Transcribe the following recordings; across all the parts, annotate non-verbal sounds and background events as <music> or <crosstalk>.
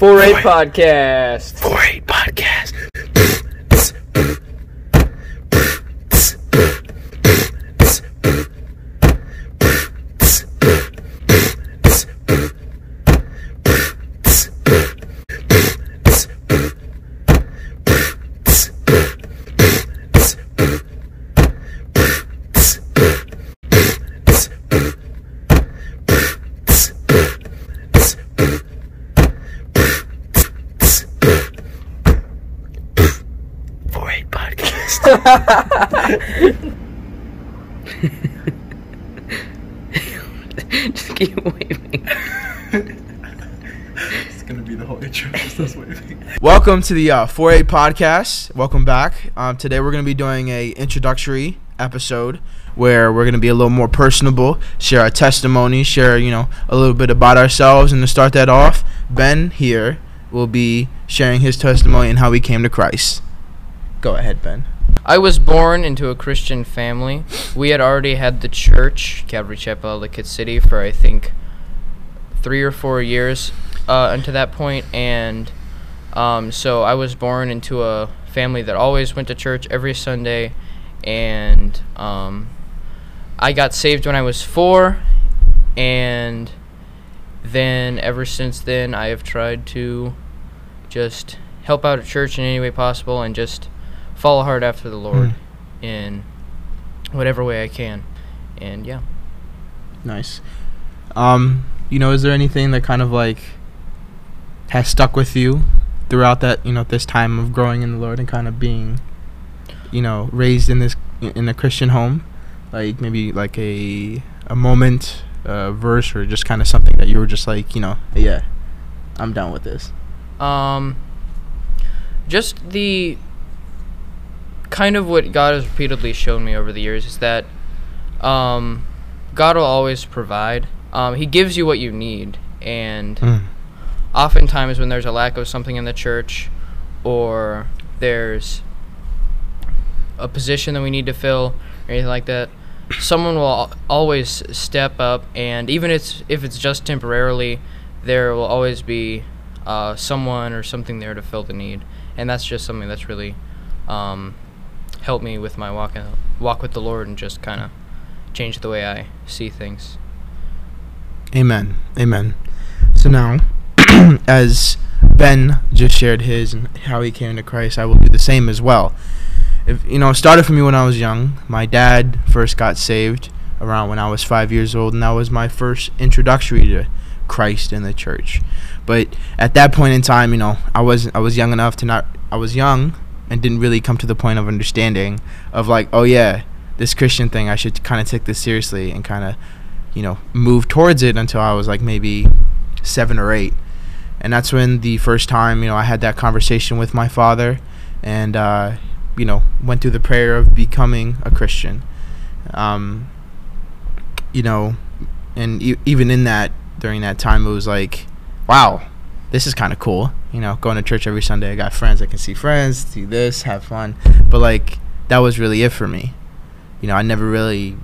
4-8 Podcast. 4-8 <laughs> Just keep waving. <laughs> it's gonna be the whole intro. Just us waving. Welcome to the uh, 4-8 podcast. Welcome back. Um, today we're going to be doing a introductory episode where we're going to be a little more personable, share our testimony, share you know a little bit about ourselves, and to start that off, Ben here will be sharing his testimony and how he came to Christ. Go ahead, Ben. I was born into a Christian family. We had already had the church, Calvary Chapel, Ellicott City, for I think three or four years uh, until that point, and um, so I was born into a family that always went to church every Sunday, and um, I got saved when I was four, and then ever since then I have tried to just help out at church in any way possible and just follow hard after the Lord in whatever way I can. And yeah. Nice. Um, you know, is there anything that kind of like has stuck with you throughout that, you know, this time of growing in the Lord and kind of being, you know, raised in this in a Christian home? Like maybe like a a moment, a verse or just kind of something that you were just like, you know, yeah, I'm done with this. Um just the kind of what God has repeatedly shown me over the years is that um God will always provide. Um he gives you what you need and Mm. oftentimes when there's a lack of something in the church or there's a position that we need to fill or anything like that someone will always step up and even if, if it's just temporarily there will always be uh, someone or something there to fill the need and that's just something that's really um, helped me with my walk, in, walk with the lord and just kind of change the way i see things Amen. Amen. So now, <clears throat> as Ben just shared his and how he came to Christ, I will do the same as well. If you know, it started for me when I was young. My dad first got saved around when I was five years old, and that was my first introductory to Christ in the church. But at that point in time, you know, I was I was young enough to not I was young and didn't really come to the point of understanding of like, oh yeah, this Christian thing, I should kind of take this seriously and kind of you know, move towards it until I was like maybe seven or eight. And that's when the first time, you know, I had that conversation with my father and, uh, you know, went through the prayer of becoming a Christian. Um, you know, and e- even in that, during that time, it was like, wow, this is kind of cool. You know, going to church every Sunday. I got friends. I can see friends, do this, have fun. But, like, that was really it for me. You know, I never really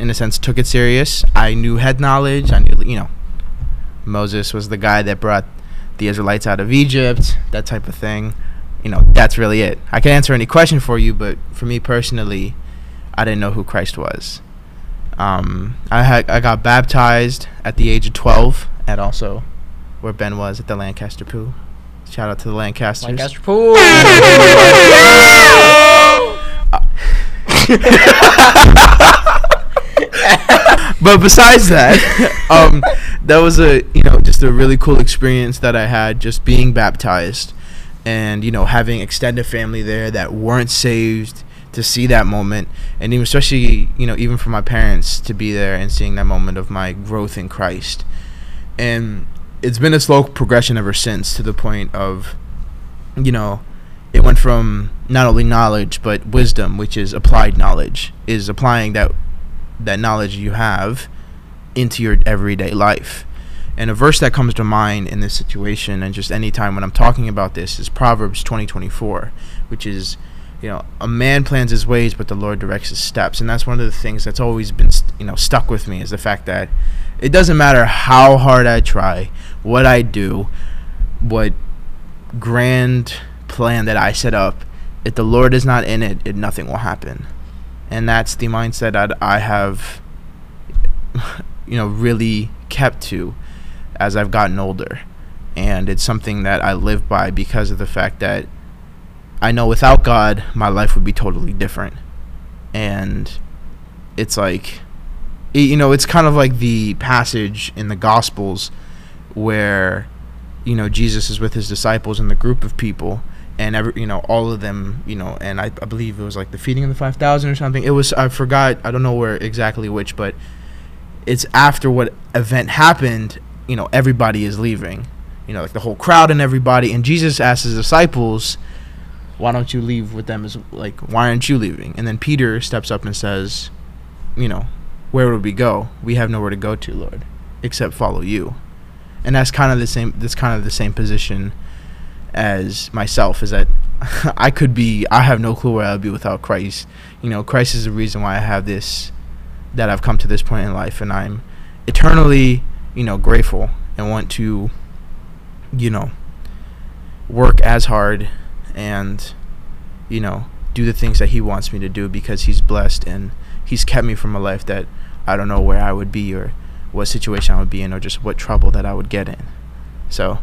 in a sense took it serious. I knew head knowledge. I knew you know Moses was the guy that brought the Israelites out of Egypt, that type of thing. You know, that's really it. I can answer any question for you, but for me personally, I didn't know who Christ was. Um, I had I got baptized at the age of 12 at also where Ben was at the Lancaster Pool. Shout out to the Lancasters. lancaster pool <laughs> but besides that, <laughs> um, that was a you know just a really cool experience that I had just being baptized, and you know having extended family there that weren't saved to see that moment, and even especially you know even for my parents to be there and seeing that moment of my growth in Christ, and it's been a slow progression ever since to the point of, you know, it went from not only knowledge but wisdom, which is applied knowledge, is applying that that knowledge you have into your everyday life. And a verse that comes to mind in this situation and just any time when I'm talking about this is Proverbs 20:24, which is you know, a man plans his ways but the Lord directs his steps. And that's one of the things that's always been you know, stuck with me is the fact that it doesn't matter how hard I try, what I do, what grand plan that I set up, if the Lord is not in it, it nothing will happen. And that's the mindset that I have <laughs> you know really kept to as I've gotten older. And it's something that I live by because of the fact that I know without God, my life would be totally different. And it's like, you know, it's kind of like the passage in the Gospels where, you know, Jesus is with his disciples and the group of people. And every, you know, all of them, you know, and I, I believe it was like the feeding of the five thousand or something. It was I forgot. I don't know where exactly which, but it's after what event happened. You know, everybody is leaving. You know, like the whole crowd and everybody. And Jesus asks his disciples, why don't you leave with them as like why aren't you leaving and then peter steps up and says you know where would we go we have nowhere to go to lord except follow you and that's kind of the same that's kind of the same position as myself is that <laughs> i could be i have no clue where i'll be without christ. You know christ is the reason why i have this that i've come to this point in life and i'm eternally you know grateful and want to you know work as hard and you know do the things that he wants me to do because he's blessed and he's kept me from a life that I don't know where I would be or what situation I would be in or just what trouble that I would get in. So,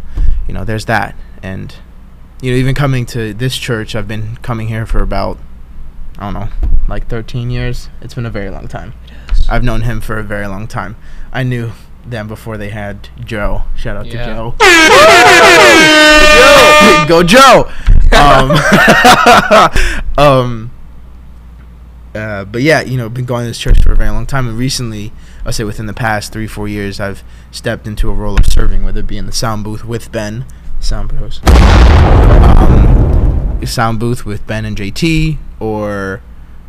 you know, there's that. And you know, even coming to this church, I've been coming here for about I don't know, like 13 years. It's been a very long time. I've known him for a very long time. I knew them before they had Joe. Shout out Yeah. to <laughs> Joe. Go Joe. Um, <laughs> um, uh, but yeah, you know, been going to this church for a very long time, and recently, I'll say within the past three, four years, I've stepped into a role of serving, whether it be in the sound booth with Ben, sound booth, um, sound booth with Ben and JT, or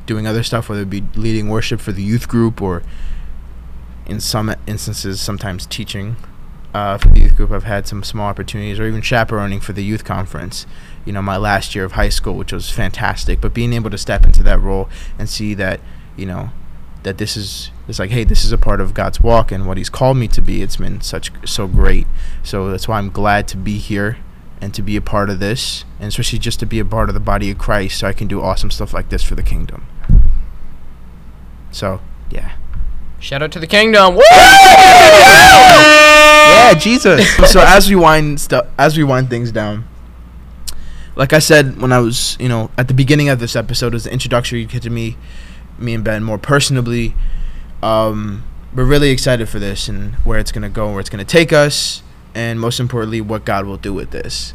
doing other stuff, whether it be leading worship for the youth group, or in some instances, sometimes teaching uh, for the youth group. I've had some small opportunities, or even chaperoning for the youth conference. You know, my last year of high school, which was fantastic. But being able to step into that role and see that, you know, that this is it's like, hey, this is a part of God's walk and what He's called me to be. It's been such so great. So that's why I'm glad to be here and to be a part of this, and especially just to be a part of the body of Christ, so I can do awesome stuff like this for the kingdom. So yeah. Shout out to the kingdom. Woo! Yeah, Jesus. <laughs> so as we wind stuff, as we wind things down, like I said when I was, you know, at the beginning of this episode, was the introductory you get to me, me and Ben more personally. Um, we're really excited for this and where it's gonna go, and where it's gonna take us, and most importantly, what God will do with this.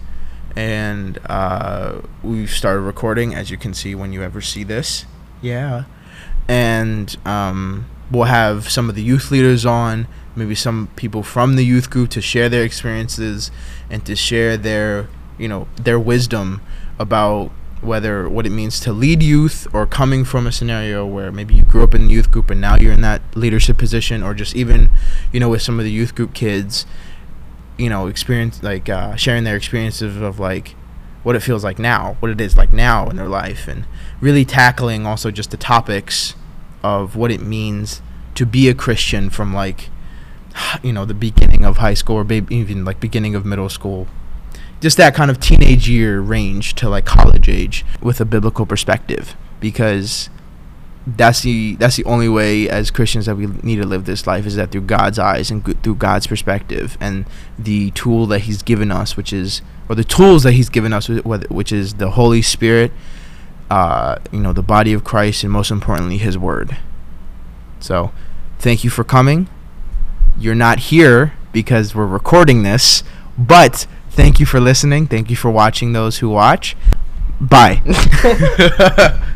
And uh, we've started recording, as you can see when you ever see this. Yeah. And um, we'll have some of the youth leaders on, maybe some people from the youth group to share their experiences and to share their, you know, their wisdom about whether what it means to lead youth or coming from a scenario where maybe you grew up in the youth group and now you're in that leadership position or just even, you know, with some of the youth group kids, you know, experience like uh, sharing their experiences of like what it feels like now, what it is like now in their life, and really tackling also just the topics of what it means to be a Christian from like, you know, the beginning of high school or maybe even like beginning of middle school. Just that kind of teenage year range to like college age with a biblical perspective because that's the that's the only way as Christians that we need to live this life is that through God's eyes and through God's perspective and the tool that He's given us, which is or the tools that He's given us, which is the Holy Spirit, uh, you know, the body of Christ, and most importantly, His Word. So, thank you for coming. You're not here because we're recording this, but thank you for listening. Thank you for watching. Those who watch, bye. <laughs> <laughs>